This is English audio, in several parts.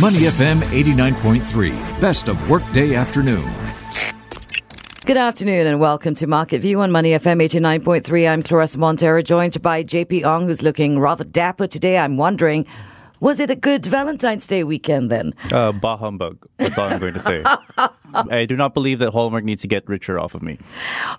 Money FM 89.3, best of workday afternoon. Good afternoon and welcome to Market View on Money FM 89.3. I'm Claressa Monteiro, joined by JP Ong, who's looking rather dapper today. I'm wondering, was it a good Valentine's Day weekend then? Uh, bah humbug. That's all I'm going to say. I do not believe that Hallmark needs to get richer off of me.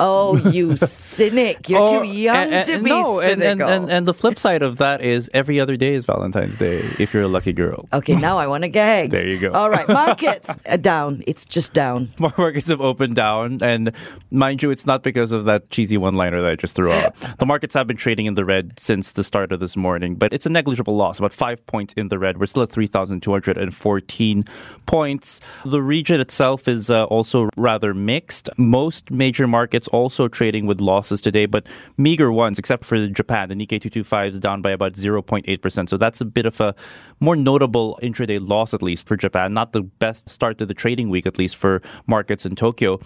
Oh, you cynic. You're Or- too young and- and- to be no, and, and, cynical. and, and the flip side of that is every other day is Valentine's Day if you're a lucky girl. okay, now I want to gag. There you go. All right, markets are down. It's just down. markets have opened down, and mind you, it's not because of that cheesy one-liner that I just threw out. The markets have been trading in the red since the start of this morning, but it's a negligible loss, about five points in the red. We're still at three thousand two hundred and fourteen points. The region itself is uh, also rather mixed. Most major markets also trading with losses today, but meager ones, except for Japan. The Nikkei 225 is down by about 0.8%. So that's a bit of a more notable intraday loss, at least for Japan. Not the best start to the trading week, at least for markets in Tokyo.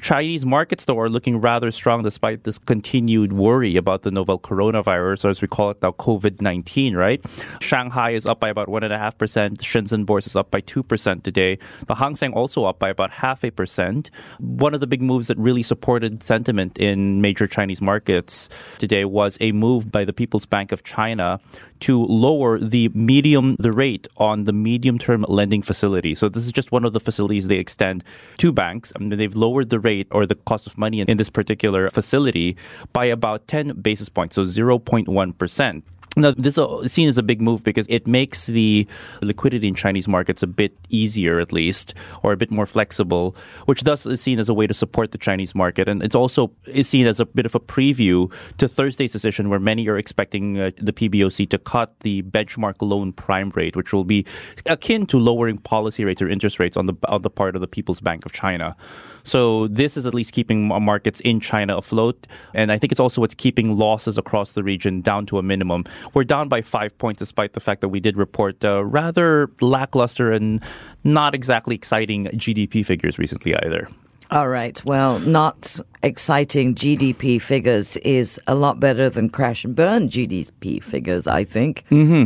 Chinese markets, though, are looking rather strong despite this continued worry about the novel coronavirus, or as we call it now, COVID 19, right? Shanghai is up by about 1.5%. Shenzhen Bourse is up by 2% today. The Hang Seng also up by about half a percent. One of the big moves that really supported sentiment in major Chinese markets today was a move by the People's Bank of China to lower the medium the rate on the medium term lending facility. So this is just one of the facilities they extend to banks. and they've lowered the rate or the cost of money in, this particular facility by about 10 basis points, so 0.1%. Now, this is seen as a big move because it makes the liquidity in Chinese markets a bit easier, at least, or a bit more flexible, which thus is seen as a way to support the Chinese market. And it's also is seen as a bit of a preview to Thursday's decision, where many are expecting uh, the PBOC to cut the benchmark loan prime rate, which will be akin to lowering policy rates or interest rates on the on the part of the People's Bank of China. So this is at least keeping markets in China afloat, and I think it's also what's keeping losses across the region down to a minimum. We're down by five points, despite the fact that we did report uh, rather lackluster and not exactly exciting GDP figures recently either. All right. Well, not exciting GDP figures is a lot better than crash and burn GDP figures, I think.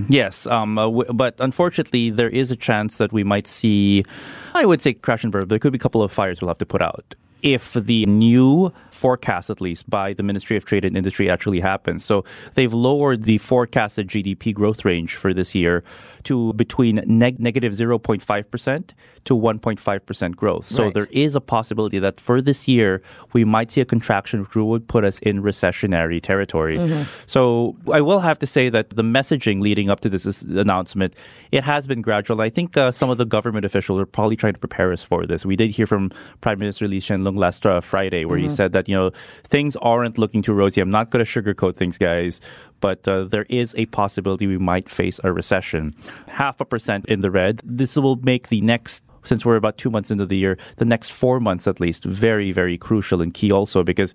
Yes, um, uh, w- but unfortunately, there is a chance that we might see, I would say, crash and burn. There could be a couple of fires we'll have to put out if the new forecast, at least by the Ministry of Trade and Industry, actually happens. So they've lowered the forecasted GDP growth range for this year to between neg- negative 0.5% to 1.5% growth. So Right. there is a possibility that for this year, we might see a contraction which would put us in recessionary territory. So I will have to say that the messaging leading up to this is- announcement, it has been gradual. I think uh, some of the government officials are probably trying to prepare us for this. We did hear from Prime Minister Lee Hsien-loong last uh, Friday where he said that, you know, things aren't looking too rosy. I'm not going to sugarcoat things, guys, but uh, there is a possibility we might face a recession. Half a percent in the red. This will make the next since we're about two months into the year, the next four months at least, very, very crucial and key also because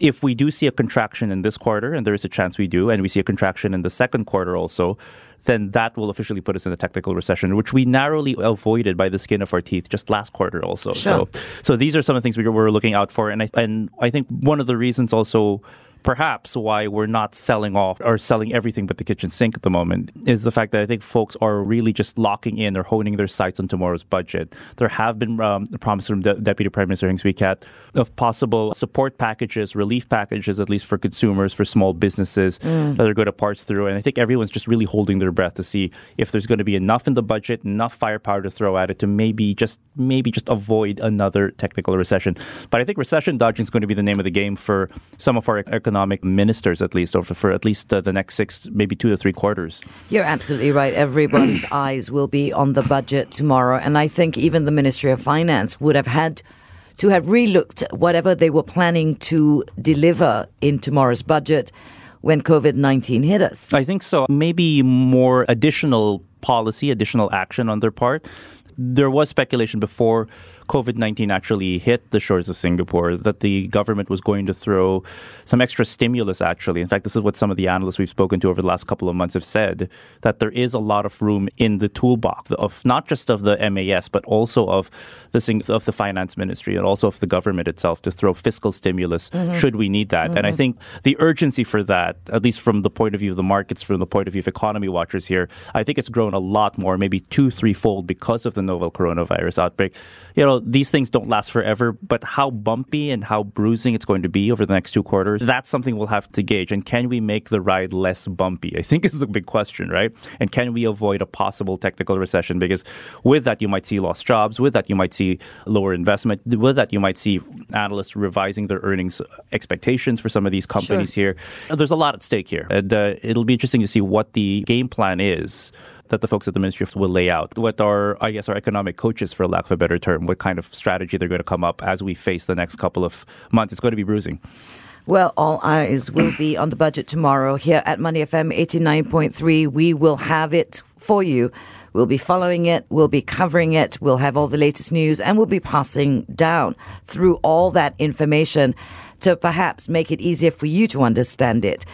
if we do see a contraction in this quarter, and there is a chance we do, and we see a contraction in the second quarter also, then that will officially put us in a technical recession, which we narrowly avoided by the skin of our teeth just last quarter also. Sure. So, so these are some of the things we we're looking out for, and I and I think one of the reasons also perhaps why we're not selling off or selling everything but the kitchen sink at the moment is the fact that I think folks are really just locking in or honing their sights on tomorrow's budget. There have been um, promises from De- Deputy Prime Minister Heng Swee Keat of possible support packages, relief packages, at least for consumers, for small businesses that are going to parse through. And I think everyone's just really holding their breath to see if there's going to be enough in the budget, enough firepower to throw at it to maybe just maybe just avoid another technical recession. But I think recession dodging is going to be the name of the game for some of our economic ministers, at least, or for, for at least uh, the next six, maybe two to three quarters. You're absolutely right. Everybody's eyes will be on the budget tomorrow. And I think even the Ministry of Finance would have had to have relooked at whatever they were planning to deliver in tomorrow's budget when COVID 19 hit us. I think so. Maybe more additional policy, additional action on their part. there was speculation before COVID 19 actually hit the shores of Singapore that the government was going to throw some extra stimulus, actually. In fact, this is what some of the analysts we've spoken to over the last couple of months have said that there is a lot of room in the toolbox of not just of the MAS, but also of the, of the finance ministry and also of the government itself to throw fiscal stimulus mm-hmm. should we need that. Mm-hmm. And I mm-hmm. think the urgency for that, at least from the point of view of the markets, from the point of view of economy watchers here, I think it's grown a lot more, maybe two, threefold because of the novel coronavirus outbreak. You know, these things don't last forever, but how bumpy and how bruising it's going to be over the next two quarters, that's something we'll have to gauge. And can we make the ride less bumpy? I think is the big question, right? And can we avoid a possible technical recession? Because with that, you might see lost jobs. With that, you might see lower investment. With that, you might see analysts revising their earnings expectations for some of these companies sure. here. There's a lot at stake here. And uh, it'll be interesting to see what the game plan is that the folks at the Ministry of will lay out. What are, I guess, our economic coaches, for lack of a better term, what kind of strategy they're going to come up as we face the next couple of months. It's going to be bruising. Well, all eyes will be on the budget tomorrow here at Money FM 89.3. We will have it for you. We'll be following it, we'll be covering it, we'll have all the latest news, and we'll be passing down through all that information to perhaps make it easier for you to understand it.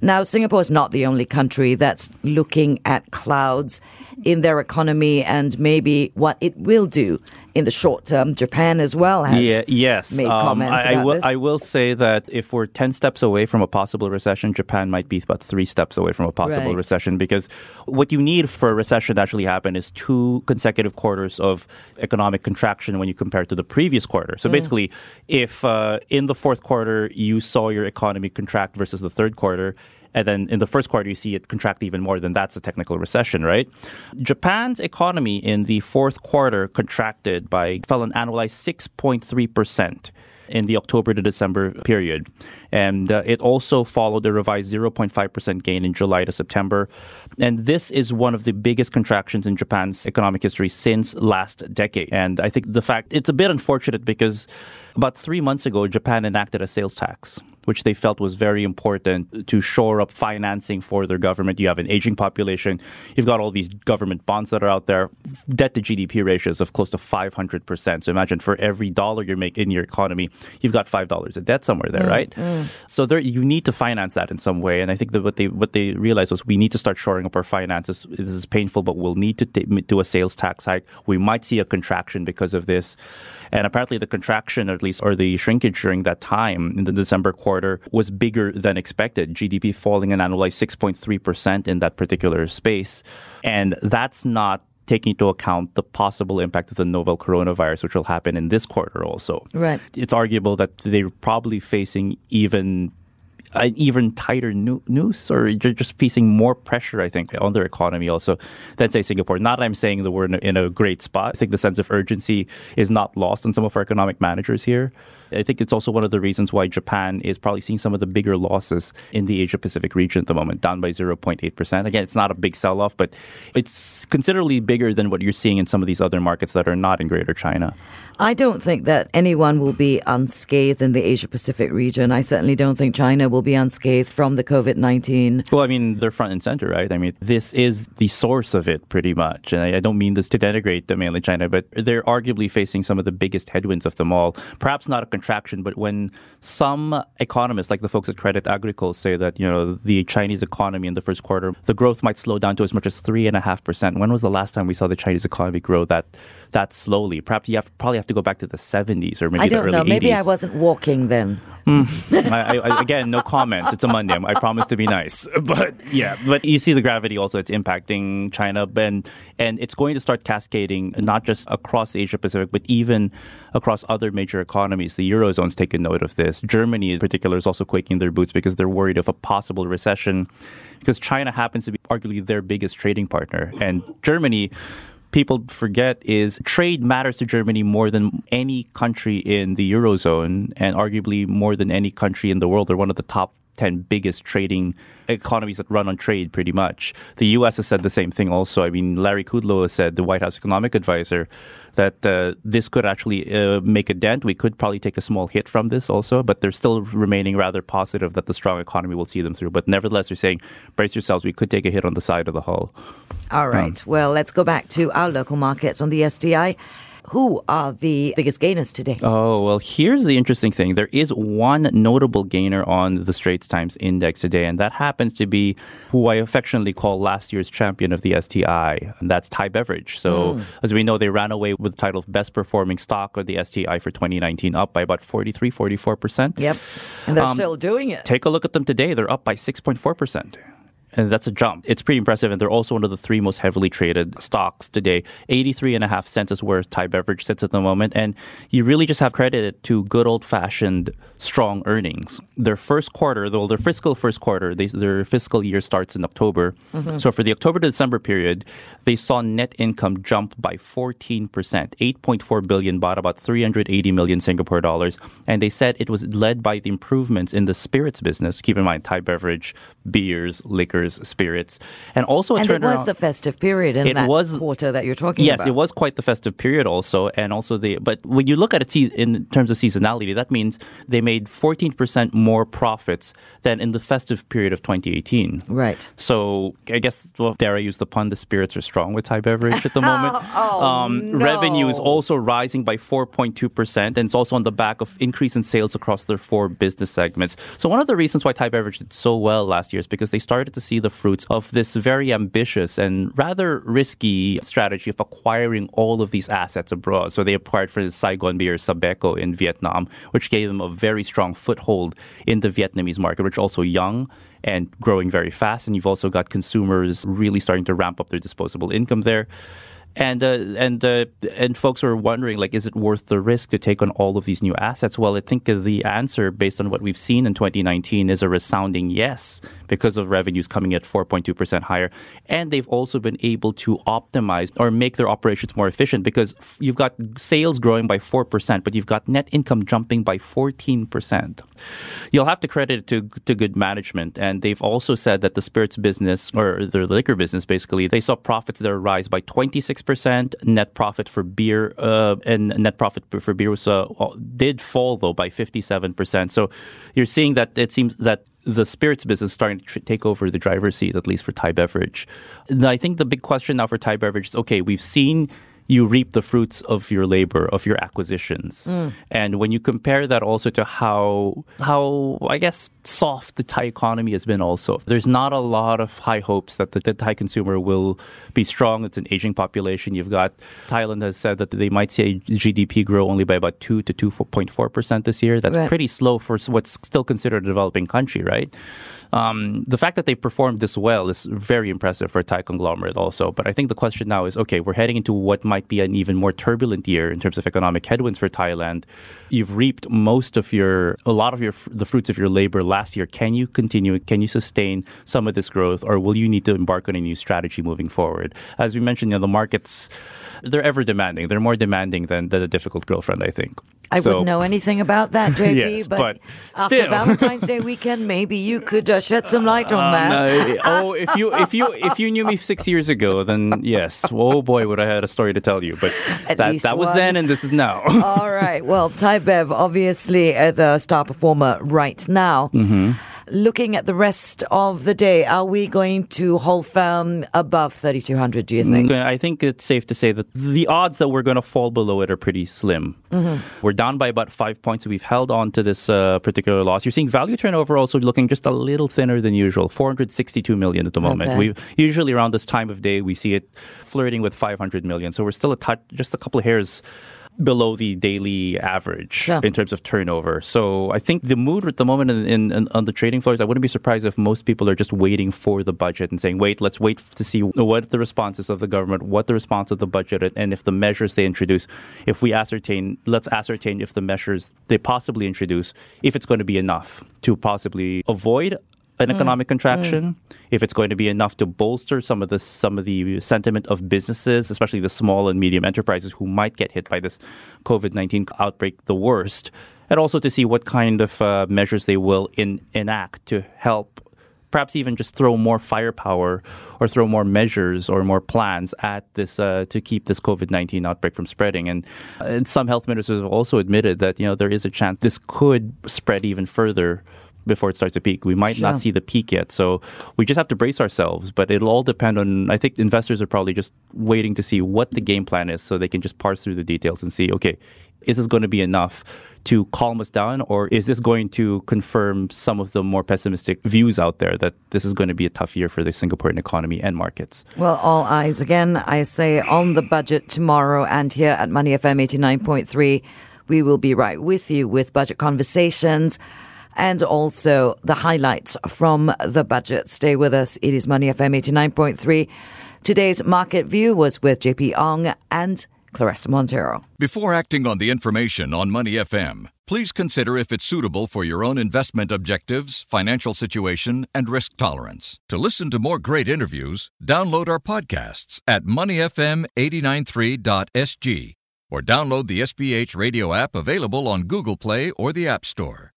Now, Singapore is not the only country that's looking at clouds in their economy and maybe what it will do in the short term. Japan as well has yeah, yes. made um, comments I, I will, this. I will say that if we're 10 steps away from a possible recession, Japan might be about three steps away from a possible right. recession because what you need for a recession to actually happen is two consecutive quarters of economic contraction when you compare it to the previous quarter. So mm. basically, if uh, in the fourth quarter you saw your economy contract versus the third quarter, and then in the first quarter you see it contract even more, then that's a technical recession, right? Japan's economy in the fourth quarter contracted by fell an annualized 6.3 percent in the October to December period. And uh, it also followed a revised 0.5% gain in July to September. And this is one of the biggest contractions in Japan's economic history since last decade. And I think the fact it's a bit unfortunate because about three months ago, Japan enacted a sales tax which they felt was very important to shore up financing for their government. You have an aging population. You've got all these government bonds that are out there. Debt to GDP ratios of close to 500%. So imagine for every dollar you make in your economy, you've got $5 of debt somewhere there, mm, right? Mm. So there, you need to finance that in some way. And I think that what they, what they realized was we need to start shoring up our finances. This is painful, but we'll need to t- do a sales tax hike. We might see a contraction because of this. And apparently the contraction, at least, or the shrinkage during that time in the December quarter was bigger than expected. GDP falling an annualized 6.3% in that particular space. And that's not taking into account the possible impact of the novel coronavirus, which will happen in this quarter also. Right. It's arguable that they're probably facing even an even tighter noose or just facing more pressure, I think, on their economy also than, say, Singapore. Not that I'm saying that we're in a great spot. I think the sense of urgency is not lost on some of our economic managers here. I think it's also one of the reasons why Japan is probably seeing some of the bigger losses in the Asia Pacific region at the moment, down by 0.8%. Again, it's not a big sell off, but it's considerably bigger than what you're seeing in some of these other markets that are not in Greater China. I don't think that anyone will be unscathed in the Asia Pacific region. I certainly don't think China will be unscathed from the COVID 19. Well, I mean, they're front and center, right? I mean, this is the source of it pretty much. And I, don't mean this to denigrate the mainland China, but they're arguably facing some of the biggest headwinds of them all. Perhaps not a contraction, but when some economists, like the folks at Credit Agricole, say that, you know, the Chinese economy in the first quarter, the growth might slow down to as much as 3.5%. When was the last time we saw the Chinese economy grow that, that slowly? Perhaps you have, probably have to go back to the 70s or maybe I don't the early know. 80s. Maybe I wasn't walking then. Mm. I, I, again, no comments. It's a Monday. I promise to be nice, but yeah. But you see the gravity also. It's impacting China, and and it's going to start cascading not just across Asia Pacific, but even across other major economies. The eurozone's taken note of this. Germany, in particular, is also quaking their boots because they're worried of a possible recession, because China happens to be arguably their biggest trading partner, and Germany people forget is trade matters to Germany more than any country in the Eurozone and arguably more than any country in the world. They're one of the top 10 biggest trading economies that run on trade pretty much. The US has said the same thing also. I mean, Larry Kudlow has said, the White House economic advisor, that uh, this could actually uh, make a dent. We could probably take a small hit from this also, but they're still remaining rather positive that the strong economy will see them through. But nevertheless, they're saying, brace yourselves, we could take a hit on the side of the hull. All right. Um, well, let's go back to our local markets on the STI. Who are the biggest gainers today? Oh, well, here's the interesting thing. There is one notable gainer on the Straits Times Index today, and that happens to be who I affectionately call last year's champion of the STI, and that's Thai Beverage. So, mm. as we know, they ran away with the title of best performing stock of the STI for 2019, up by about 43, 44%. Yep. And they're um, still doing it. Take a look at them today. They're up by 6.4% and that's a jump. It's pretty impressive, and they're also one of the three most heavily traded stocks today. 83 and a half cents is where Thai Beverage sits at the moment, and you really just have credit to good old fashioned strong earnings. Their first quarter, though their fiscal first quarter, they, their fiscal year starts in October. Mm-hmm. So for the October to December period, they saw net income jump by 14%, 8.4 billion, bought about 380 million Singapore dollars, and they said it was led by the improvements in the spirits business. Keep in mind, Thai Beverage, beers, liquor spirits, and also and it was the festive period in it that was, quarter that you're talking yes, about. Yes, it was quite the festive period also, and also the. But when you look at it in terms of seasonality, that means they made 14% more profits than in the festive period of 2018. Right. So I guess, well, dare I use the pun? The spirits are strong with Thai beverage at the moment. oh, um, no. Revenue is also rising by 4.2%, and it's also on the back of increase in sales across their four business segments. So one of the reasons why Thai beverage did so well last year is because they started to see the fruits of this very ambitious and rather risky strategy of acquiring all of these assets abroad. So they acquired for the Saigon beer Sabeco in Vietnam, which gave them a very strong foothold in the Vietnamese market, which also young and growing very fast. And you've also got consumers really starting to ramp up their disposable income there and uh, and uh, and folks are wondering like is it worth the risk to take on all of these new assets? Well i think the answer based on what we've seen in 2019 is a resounding yes because of revenues coming at 4.2% higher. And they've also been able to optimize or make their operations more efficient because you've got sales growing by 4% but you've got net income jumping by 14% you'll have to credit it to, to good management. And they've also said that the spirits business or their liquor business basically they saw profits there rise by 26 percent. Net profit for beer uh, and net profit for beer was uh, did fall though by fifty seven percent. So you're seeing that it seems that the spirits business is starting to tr- take over the driver's seat, at least for Thai beverage. And I think the big question now for Thai beverage is okay, we've seen you reap the fruits of your labor, of your acquisitions. Mm. And when you compare that also to how how I guess soft the Thai economy has been also, there's not a lot of high hopes that the, the Thai consumer will be strong. It's an aging population. You've got Thailand has said that they might see GDP grow only by about two to two point four percent this year. That's right. pretty slow for what's still considered a developing country, right? Um, the fact that they performed this well is very impressive for a Thai conglomerate also. But I think the question now is, okay, we're heading into what might be an even more turbulent year in terms of economic headwinds for Thailand. You've reaped most of your, a lot of your, the fruits of your labor last year. Can you continue? Can you sustain some of this growth or will you need to embark on a new strategy moving forward? As we mentioned, you know, the markets, they're ever demanding. They're more demanding than, than a difficult girlfriend, I think. I so, wouldn't know anything about that, JP. yes, but, but after still. Valentine's Day weekend, maybe you could uh, shed some light on that. Uh, oh, if you if you if you knew me six years ago, then yes, oh boy, would I had a story to tell you. But At that that was then, and this is now. All right. Well, Thai Bev obviously uh, the star performer right now. Mm-hmm. Looking at the rest of the day, are we going to hold firm above 3,200, do you think? I think it's safe to say that the odds that we're going to fall below it are pretty slim. Mm-hmm. We're down by about five points. We've held on to this uh, particular loss. You're seeing value turnover also looking just a little thinner than usual, 462 million at the moment. Okay. We Usually around this time of day, we see it flirting with 500 million. So we're still a touch, just a couple of hairs below the daily average in terms of turnover. So I think the mood at the moment in, in, in, on the trading floors, I wouldn't be surprised if most people are just waiting for the budget and saying, wait, let's wait to see what the responses of the government, what the response of the budget, and if the measures they introduce, if we ascertain, let's ascertain if the measures they possibly introduce, if it's going to be enough to possibly avoid an economic contraction, if it's going to be enough to bolster some of the some of the sentiment of businesses, especially the small and medium enterprises who might get hit by this COVID nineteen outbreak the worst, and also to see what kind of uh, measures they will in, enact to help. Perhaps even just throw more firepower or throw more measures or more plans at this uh, to keep this COVID nineteen outbreak from spreading. And, and some health ministers have also admitted that you know there is a chance this could spread even further before it starts to peak. We might Sure. not see the peak yet. So we just have to brace ourselves. But it'll all depend on, I think investors are probably just waiting to see what the game plan is so they can just parse through the details and see, okay, is this going to be enough to calm us down or is this going to confirm some of the more pessimistic views out there that this is going to be a tough year for the Singaporean economy and markets? Well, all eyes again, I say, on the budget tomorrow. And here at Money FM 89.3, we will be right with you with budget conversations and also the highlights from the budget. Stay with us. It is Money FM 89.3. Today's market view was with JP Ong and Claressa Monteiro. Before acting on the information on Money FM, please consider if it's suitable for your own investment objectives, financial situation, and risk tolerance. To listen to more great interviews, download our podcasts at moneyfm893.sg or download the SPH radio app available on Google Play or the App Store.